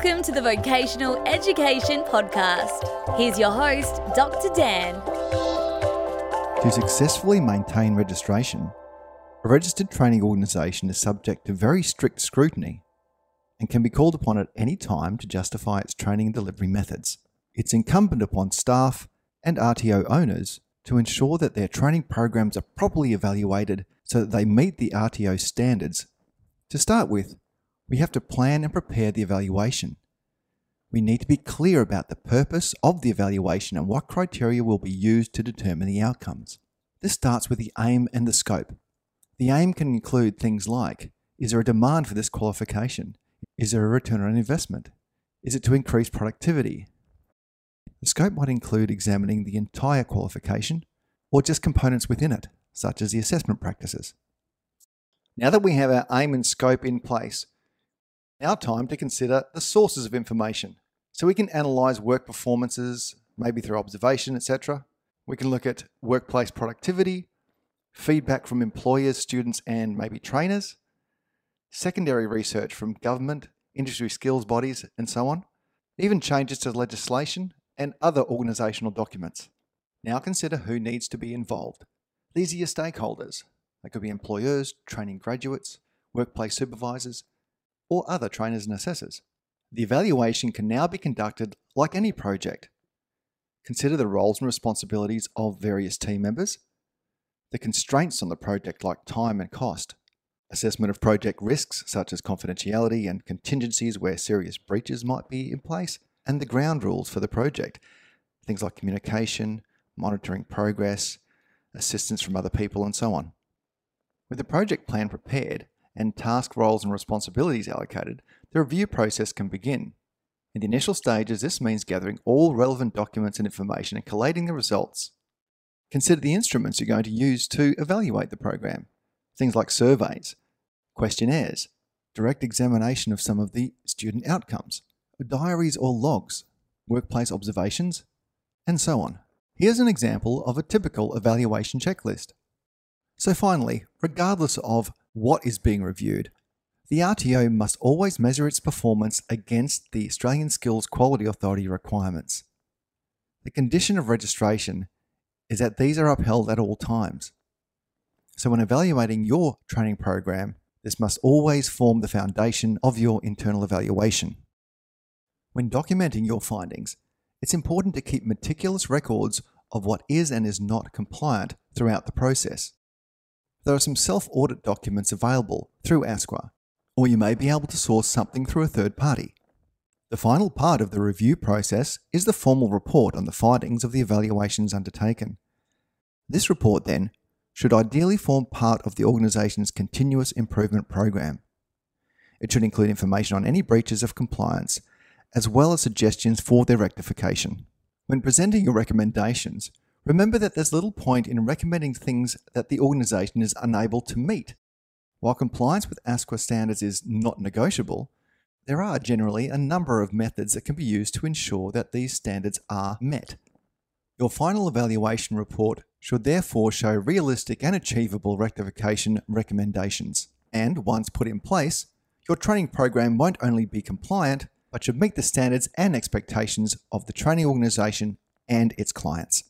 Welcome to the Vocational Education Podcast. Here's your host, Dr. Dan. To successfully maintain registration, a registered training organisation is subject to very strict scrutiny and can be called upon at any time to justify its training and delivery methods. It's incumbent upon staff and RTO owners to ensure that their training programs are properly evaluated so that they meet the RTO standards. To start with, we have to plan and prepare the evaluation. We need to be clear about the purpose of the evaluation and what criteria will be used to determine the outcomes. This starts with the aim and the scope. The aim can include things like Is there a demand for this qualification? Is there a return on investment? Is it to increase productivity? The scope might include examining the entire qualification or just components within it, such as the assessment practices. Now that we have our aim and scope in place, now, time to consider the sources of information. So we can analyze work performances, maybe through observation, etc. We can look at workplace productivity, feedback from employers, students, and maybe trainers, secondary research from government, industry skills bodies, and so on, even changes to legislation and other organisational documents. Now consider who needs to be involved. These are your stakeholders. They could be employers, training graduates, workplace supervisors, or other trainers and assessors. The evaluation can now be conducted like any project. Consider the roles and responsibilities of various team members, the constraints on the project like time and cost, assessment of project risks such as confidentiality and contingencies where serious breaches might be in place, and the ground rules for the project, things like communication, monitoring progress, assistance from other people, and so on. With the project plan prepared, and task roles and responsibilities allocated, the review process can begin. In the initial stages, this means gathering all relevant documents and information and collating the results. Consider the instruments you're going to use to evaluate the program. Things like surveys, questionnaires, direct examination of some of the student outcomes, diaries or logs, workplace observations, and so on. Here's an example of a typical evaluation checklist. So, finally, regardless of what is being reviewed. The RTO must always measure its performance against the Australian Skills Quality Authority requirements. The condition of registration is that these are upheld at all times. So, when evaluating your training program, this must always form the foundation of your internal evaluation. When documenting your findings, it's important to keep meticulous records of what is and is not compliant throughout the process there are some self audit documents available through ASQA, or you may be able to source something through a third party. The final part of the review process is the formal report on the findings of the evaluations undertaken. This report, then, should ideally form part of the organisation's continuous improvement program. It should include information on any breaches of compliance, as well as suggestions for their rectification. When presenting your recommendations, Remember that there's little point in recommending things that the organisation is unable to meet. While compliance with ASQA standards is not negotiable, there are generally a number of methods that can be used to ensure that these standards are met. Your final evaluation report should therefore show realistic and achievable rectification recommendations. And once put in place, your training program won't only be compliant, but should meet the standards and expectations of the training organisation and its clients.